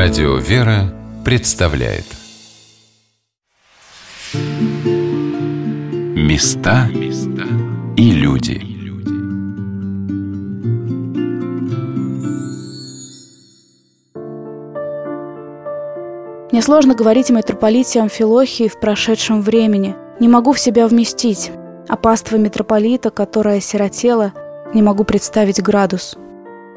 Радио «Вера» представляет Места и люди Мне сложно говорить о митрополите Амфилохии в прошедшем времени. Не могу в себя вместить. А паства митрополита, которая сиротела, не могу представить градус.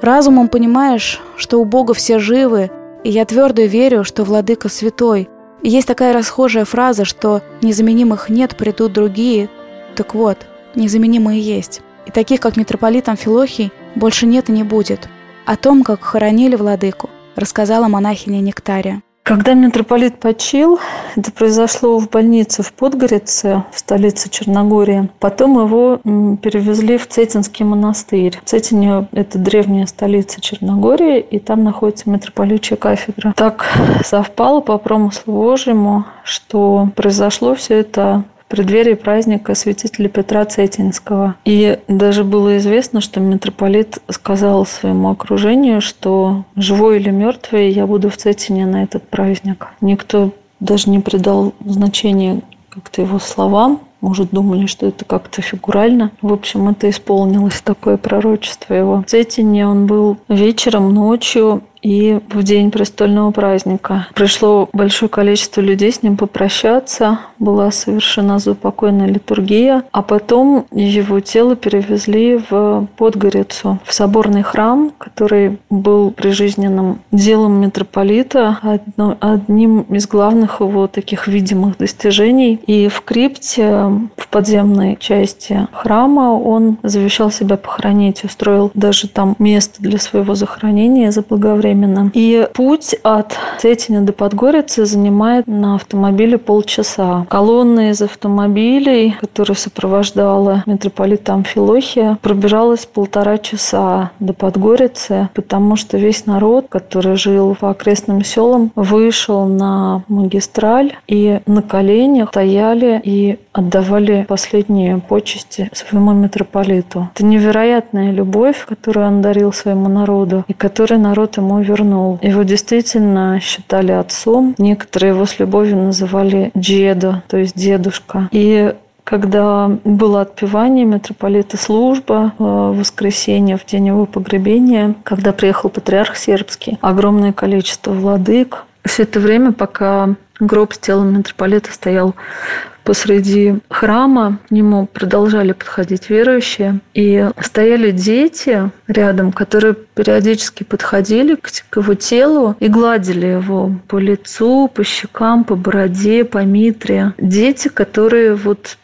Разумом понимаешь, что у Бога все живы, и я твердо верю, что Владыка святой. И есть такая расхожая фраза, что незаменимых нет, придут другие. Так вот, незаменимые есть. И таких, как митрополит Амфилохий, больше нет и не будет. О том, как хоронили Владыку, рассказала монахиня Нектария. Когда митрополит почил, это произошло в больнице в Подгорице, в столице Черногории. Потом его перевезли в Цетинский монастырь. Цетине – это древняя столица Черногории, и там находится митрополичья кафедра. Так совпало по промыслу Божьему, что произошло все это преддверии праздника святителя Петра Цетинского. И даже было известно, что митрополит сказал своему окружению, что живой или мертвый я буду в Цетине на этот праздник. Никто даже не придал значения как-то его словам. Может, думали, что это как-то фигурально. В общем, это исполнилось такое пророчество его. В Цетине он был вечером, ночью, и в день престольного праздника пришло большое количество людей с ним попрощаться. Была совершена заупокойная литургия. А потом его тело перевезли в Подгорицу, в соборный храм, который был прижизненным делом митрополита, одним из главных его таких видимых достижений. И в крипте, в подземной части храма, он завещал себя похоронить, устроил даже там место для своего захоронения заблаговременно одновременно. И путь от Цетина до Подгорицы занимает на автомобиле полчаса. Колонна из автомобилей, которая сопровождала митрополита Амфилохия, пробиралась полтора часа до Подгорицы, потому что весь народ, который жил по окрестным селам, вышел на магистраль и на коленях стояли и отдавали последние почести своему митрополиту. Это невероятная любовь, которую он дарил своему народу, и которую народ ему вернул. Его действительно считали отцом. Некоторые его с любовью называли Джедо, то есть дедушка. И когда было отпевание митрополита служба э, в воскресенье, в день его погребения, когда приехал патриарх сербский, огромное количество владык. Все это время, пока гроб с телом митрополита стоял посреди храма к нему продолжали подходить верующие. И стояли дети рядом, которые периодически подходили к его телу и гладили его по лицу, по щекам, по бороде, по митре. Дети, которые вот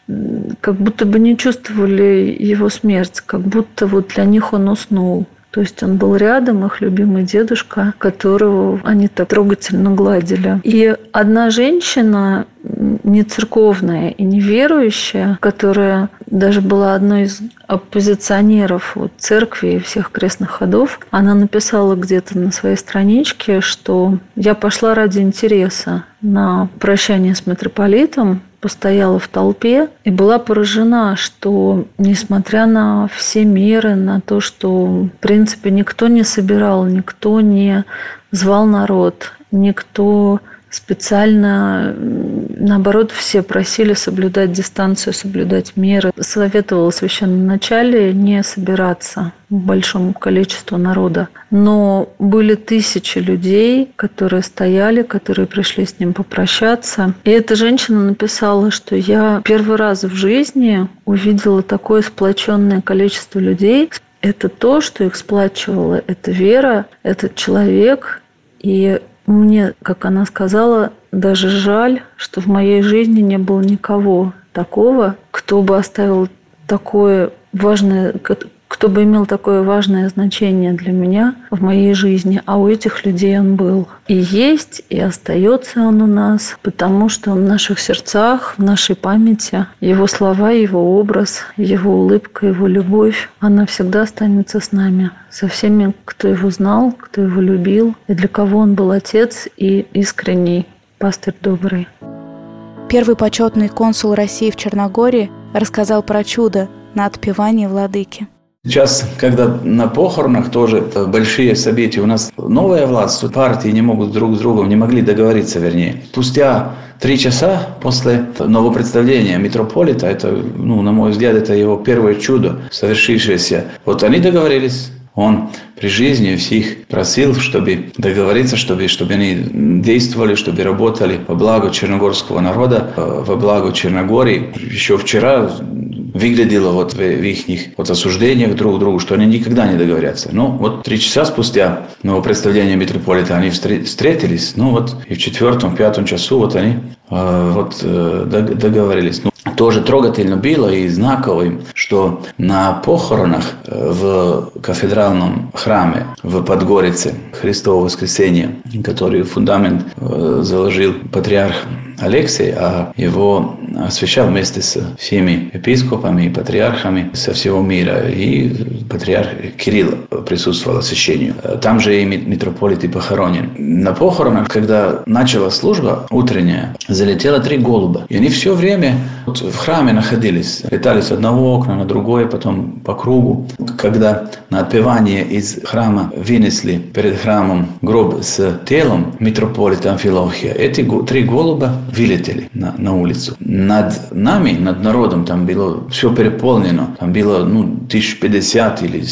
как будто бы не чувствовали его смерть, как будто вот для них он уснул. То есть он был рядом, их любимый дедушка, которого они так трогательно гладили. И одна женщина, не церковная и не верующая, которая даже была одной из оппозиционеров вот, церкви и всех крестных ходов, она написала где-то на своей страничке, что я пошла ради интереса на прощание с митрополитом, постояла в толпе и была поражена, что несмотря на все меры, на то, что в принципе никто не собирал, никто не звал народ, никто специально, наоборот, все просили соблюдать дистанцию, соблюдать меры. Советовал священном начале не собираться большому количеству народа. Но были тысячи людей, которые стояли, которые пришли с ним попрощаться. И эта женщина написала, что я первый раз в жизни увидела такое сплоченное количество людей. Это то, что их сплачивало, это вера, этот человек. И мне, как она сказала, даже жаль, что в моей жизни не было никого такого, кто бы оставил такое важное, кто бы имел такое важное значение для меня в моей жизни, а у этих людей он был. И есть, и остается он у нас, потому что в наших сердцах, в нашей памяти, его слова, его образ, его улыбка, его любовь, она всегда останется с нами, со всеми, кто его знал, кто его любил, и для кого он был отец и искренний пастырь добрый. Первый почетный консул России в Черногории рассказал про чудо на отпевании владыки. Сейчас, когда на похоронах тоже большие события, у нас новая власть, партии не могут друг с другом, не могли договориться, вернее. Спустя три часа после нового представления митрополита, это, ну, на мой взгляд, это его первое чудо, совершившееся. Вот они договорились, он при жизни всех просил, чтобы договориться, чтобы, чтобы они действовали, чтобы работали во благо черногорского народа, во благо Черногории. Еще вчера выглядело вот в, их вот осуждениях друг другу, что они никогда не договорятся. Ну, вот три часа спустя нового представления митрополита они встретились, ну вот и в четвертом, пятом часу вот они э, вот э, договорились. Ну, тоже трогательно было и знаковым, что на похоронах э, в кафедральном храме в Подгорице Христово воскресенье, который фундамент э, заложил патриарх Алексей, а его освящал вместе с всеми епископами и патриархами со всего мира. И патриарх Кирилл присутствовал освящению. Там же и митрополит и похоронен. На похоронах, когда начала служба утренняя, залетело три голуба. И они все время вот в храме находились. Летали с одного окна на другое, потом по кругу. Когда на отпевание из храма вынесли перед храмом гроб с телом митрополита Амфилохия, эти три голуба вылетели на, на улицу. Над нами, над народом там было все переполнено. Там было ну, тысяч пятьдесят или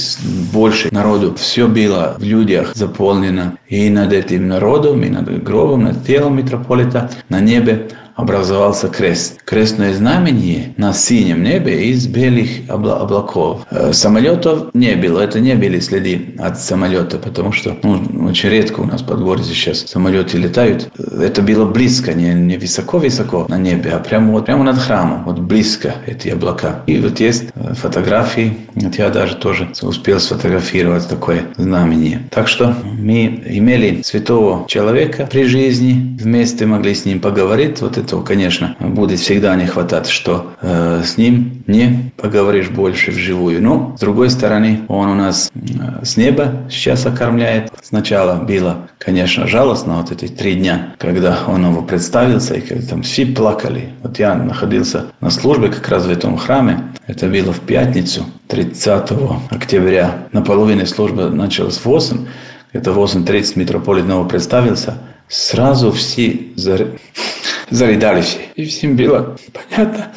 больше народу. Все было в людях заполнено. И над этим народом, и над гробом, над телом митрополита на небе образовался крест. Крестное знамение на синем небе из белых обла- облаков. Э, самолетов не было, это не были следы от самолета, потому что ну, очень редко у нас под городом сейчас самолеты летают. Это было близко, не, не высоко-высоко на небе, а прямо, вот, прямо над храмом, вот близко эти облака. И вот есть э, фотографии, вот я даже тоже успел сфотографировать такое знамение. Так что мы имели святого человека при жизни, вместе могли с ним поговорить. Вот это этого, конечно, будет всегда не хватать, что э, с ним не поговоришь больше вживую. Но, с другой стороны, он у нас э, с неба сейчас окормляет. Сначала было, конечно, жалостно вот эти три дня, когда он его представился, и когда там все плакали. Вот я находился на службе как раз в этом храме. Это было в пятницу, 30 октября. На половине службы началась в 8. Это 8.30 митрополит снова представился. Сразу все зарыдали все. И всем было понятно,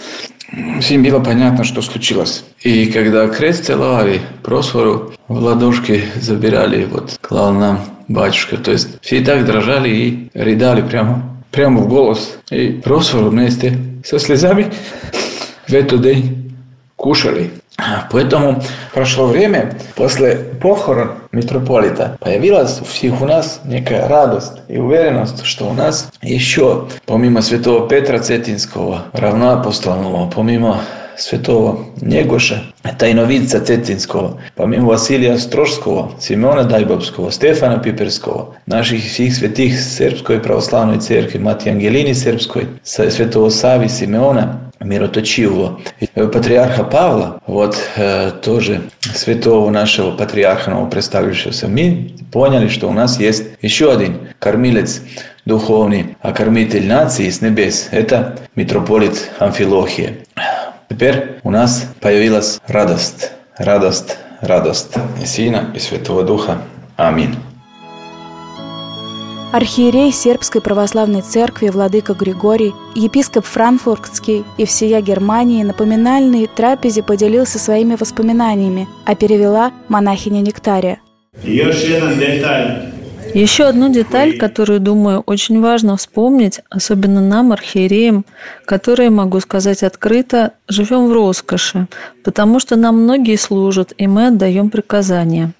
всем было понятно, что случилось. И когда крест целовали, Просфору в ладошки забирали, вот клал нам батюшка. То есть все так дрожали и рыдали прямо, прямо в голос. И Просфору вместе со слезами в этот день кушали. Поэтому прошло время, после похорон митрополита появилась у всех у нас некая радость и уверенность, что у нас еще, помимо святого Петра Цетинского, равноапостольного, помимо святого Негоша, тайновидца Цетинского, помимо Василия Строжского, Симеона Дайбовского, Стефана Пиперского, наших всех святых Сербской православной церкви, Матьи Ангелини Сербской, святого Сави Симеона, мироточивого патриарха Павла, вот э, тоже святого нашего патриарха, представившегося, мы поняли, что у нас есть еще один кормилец духовный, а кормитель нации с небес – это митрополит Амфилохия. Теперь у нас появилась радость, радость, радость и Сына, и Святого Духа. Аминь. Архиерей Сербской Православной Церкви Владыка Григорий, епископ Франкфуртский и всея Германии на поминальной трапезе поделился своими воспоминаниями, а перевела монахиня Нектария. Еще одну деталь, которую, думаю, очень важно вспомнить, особенно нам, архиереям, которые, могу сказать открыто, живем в роскоши, потому что нам многие служат, и мы отдаем приказания.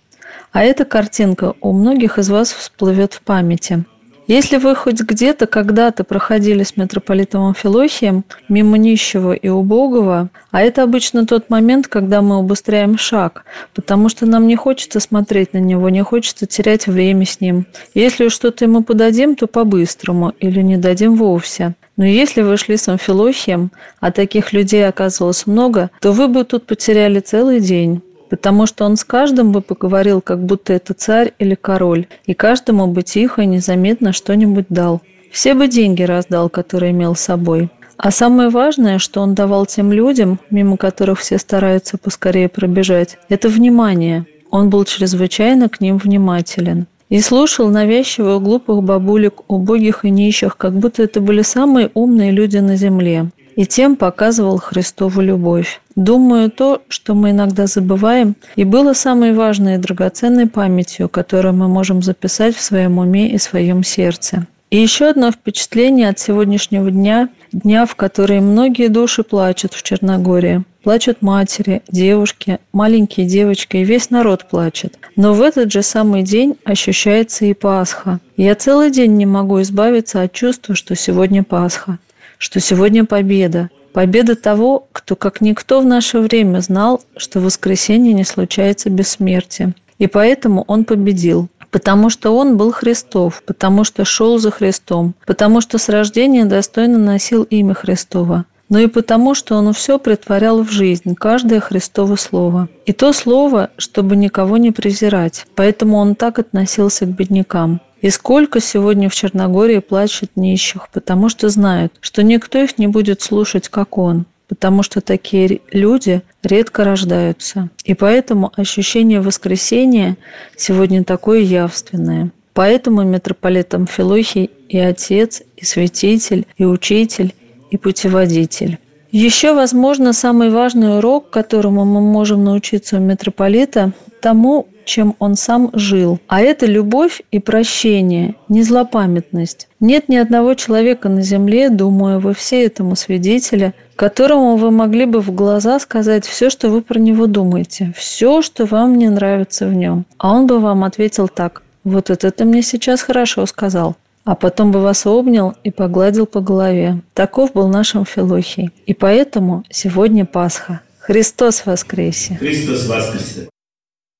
А эта картинка у многих из вас всплывет в памяти. Если вы хоть где-то когда-то проходили с митрополитом Амфилохием мимо нищего и убогого, а это обычно тот момент, когда мы убыстряем шаг, потому что нам не хочется смотреть на него, не хочется терять время с ним. Если что-то ему подадим, то по-быстрому или не дадим вовсе. Но если вы шли с Амфилохием, а таких людей оказывалось много, то вы бы тут потеряли целый день потому что он с каждым бы поговорил, как будто это царь или король, и каждому бы тихо и незаметно что-нибудь дал. Все бы деньги раздал, которые имел с собой. А самое важное, что он давал тем людям, мимо которых все стараются поскорее пробежать, это внимание. Он был чрезвычайно к ним внимателен и слушал навязчивых глупых бабулек, убогих и нищих, как будто это были самые умные люди на земле и тем показывал Христову любовь. Думаю, то, что мы иногда забываем, и было самой важной и драгоценной памятью, которую мы можем записать в своем уме и своем сердце. И еще одно впечатление от сегодняшнего дня, дня, в который многие души плачут в Черногории. Плачут матери, девушки, маленькие девочки, и весь народ плачет. Но в этот же самый день ощущается и Пасха. Я целый день не могу избавиться от чувства, что сегодня Пасха что сегодня победа. Победа того, кто как никто в наше время знал, что воскресенье не случается без смерти. И поэтому он победил. Потому что он был Христов, потому что шел за Христом, потому что с рождения достойно носил имя Христова но и потому, что он все притворял в жизнь, каждое Христово слово. И то слово, чтобы никого не презирать. Поэтому он так относился к беднякам. И сколько сегодня в Черногории плачут нищих, потому что знают, что никто их не будет слушать, как он, потому что такие люди редко рождаются. И поэтому ощущение воскресения сегодня такое явственное. Поэтому митрополит Амфилохий и отец, и святитель, и учитель, и путеводитель. Еще, возможно, самый важный урок, которому мы можем научиться у митрополита, тому, чем он сам жил. А это любовь и прощение, не злопамятность. Нет ни одного человека на земле, думаю, вы все этому свидетели, которому вы могли бы в глаза сказать все, что вы про него думаете, все, что вам не нравится в нем. А он бы вам ответил так, вот это ты мне сейчас хорошо сказал а потом бы вас обнял и погладил по голове. Таков был наш Амфилохий. И поэтому сегодня Пасха. Христос воскресе! Христос воскресе!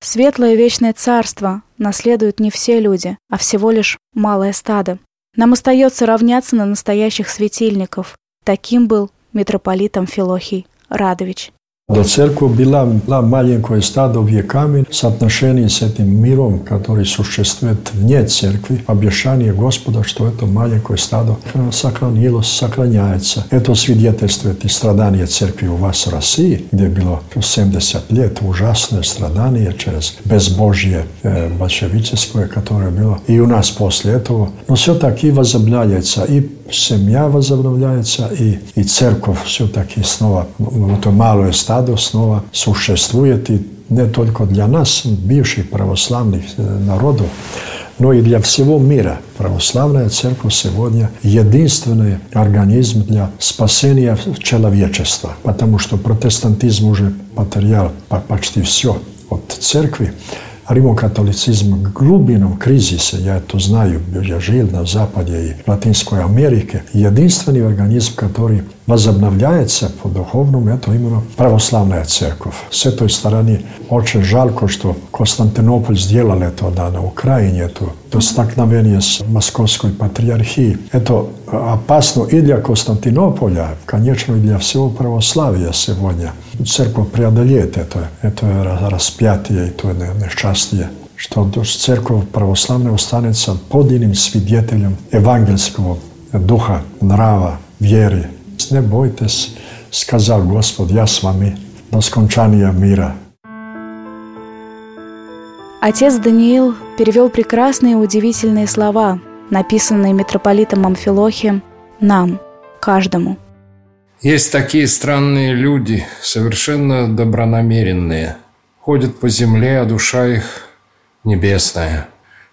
Светлое вечное царство наследуют не все люди, а всего лишь малое стадо. Нам остается равняться на настоящих светильников. Таким был митрополит Амфилохий Радович. До церковь была, была маленькое стадо веками в соотношении с этим миром, который существует вне церкви. Обещание Господа, что это маленькое стадо сохранилось, сохраняется. Это свидетельствует и страдания церкви у вас в России, где было 70 лет ужасное страдание через безбожье э, большевическое, которое было. И у нас после этого. Но все-таки возобновляется и семья возобновляется, и, и церковь все-таки снова, это малое стадо снова существует, и не только для нас, бывших православных э, народов, но и для всего мира. Православная церковь сегодня единственный организм для спасения человечества, потому что протестантизм уже потерял почти все от церкви rimokatolicizm glubinom krizise, ja to znaju, ja živim na Zapadje i Latinskoj Amerike, jedinstveni organizm koji возобновляется по духовному, это именно православная церковь. С этой стороны очень жалко, что Константинополь сделал это да, на Украине, это, это столкновение с Московской патриархией. Это э, опасно и для Константинополя, конечно, и для всего православия сегодня. Церковь преодолеет это, это распятие, это несчастье что церковь православная останется подлинным свидетелем евангельского духа, нрава, веры, не бойтесь, сказал Господь, я с вами до скончания мира. Отец Даниил перевел прекрасные и удивительные слова, написанные митрополитом Амфилохием нам, каждому. Есть такие странные люди, совершенно добронамеренные. Ходят по земле, а душа их небесная.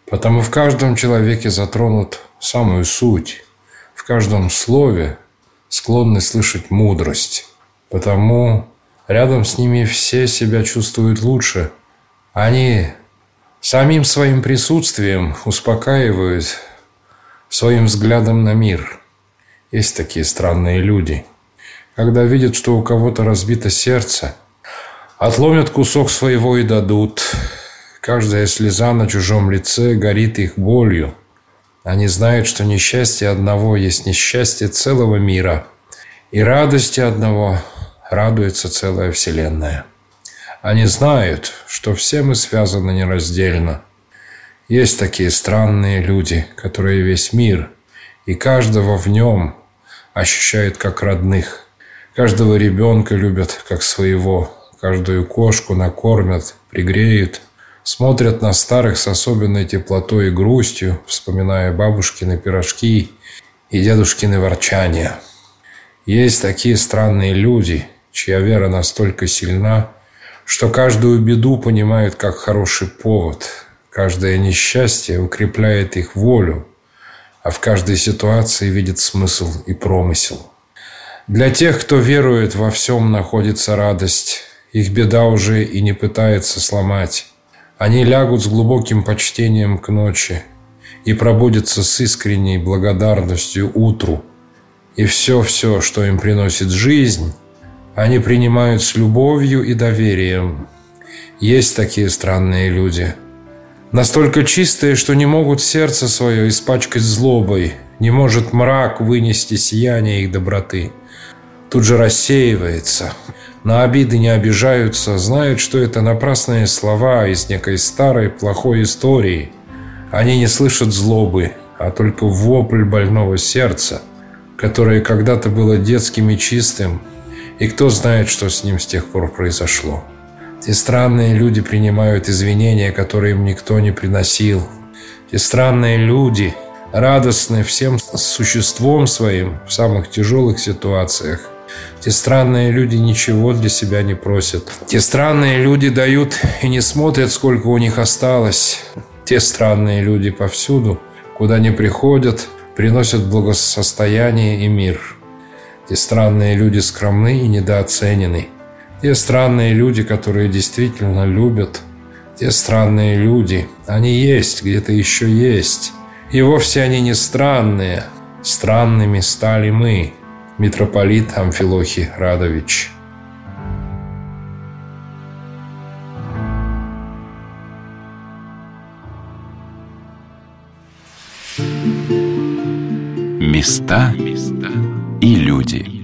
Потому в каждом человеке затронут самую суть. В каждом слове склонны слышать мудрость. Потому рядом с ними все себя чувствуют лучше. Они самим своим присутствием успокаивают своим взглядом на мир. Есть такие странные люди. Когда видят, что у кого-то разбито сердце, отломят кусок своего и дадут. Каждая слеза на чужом лице горит их болью – они знают, что несчастье одного есть несчастье целого мира, и радости одного радуется целая вселенная. Они знают, что все мы связаны нераздельно. Есть такие странные люди, которые весь мир и каждого в нем ощущают как родных. Каждого ребенка любят как своего, каждую кошку накормят, пригреют, смотрят на старых с особенной теплотой и грустью, вспоминая бабушкины пирожки и дедушкины ворчания. Есть такие странные люди, чья вера настолько сильна, что каждую беду понимают как хороший повод, каждое несчастье укрепляет их волю, а в каждой ситуации видит смысл и промысел. Для тех, кто верует, во всем находится радость, их беда уже и не пытается сломать. Они лягут с глубоким почтением к ночи и пробудятся с искренней благодарностью утру. И все-все, что им приносит жизнь – они принимают с любовью и доверием. Есть такие странные люди. Настолько чистые, что не могут сердце свое испачкать злобой, не может мрак вынести сияние их доброты. Тут же рассеивается. На обиды не обижаются, знают, что это напрасные слова из некой старой плохой истории. Они не слышат злобы, а только вопль больного сердца, которое когда-то было детским и чистым, и кто знает, что с ним с тех пор произошло. Те странные люди принимают извинения, которые им никто не приносил. Те странные люди радостны всем существом своим в самых тяжелых ситуациях. Те странные люди ничего для себя не просят. Те странные люди дают и не смотрят, сколько у них осталось. Те странные люди повсюду, куда не приходят, приносят благосостояние и мир – те странные люди скромны и недооценены. Те странные люди, которые действительно любят. Те странные люди, они есть, где-то еще есть. И вовсе они не странные. Странными стали мы. Митрополит Амфилохи Радович. Места и люди.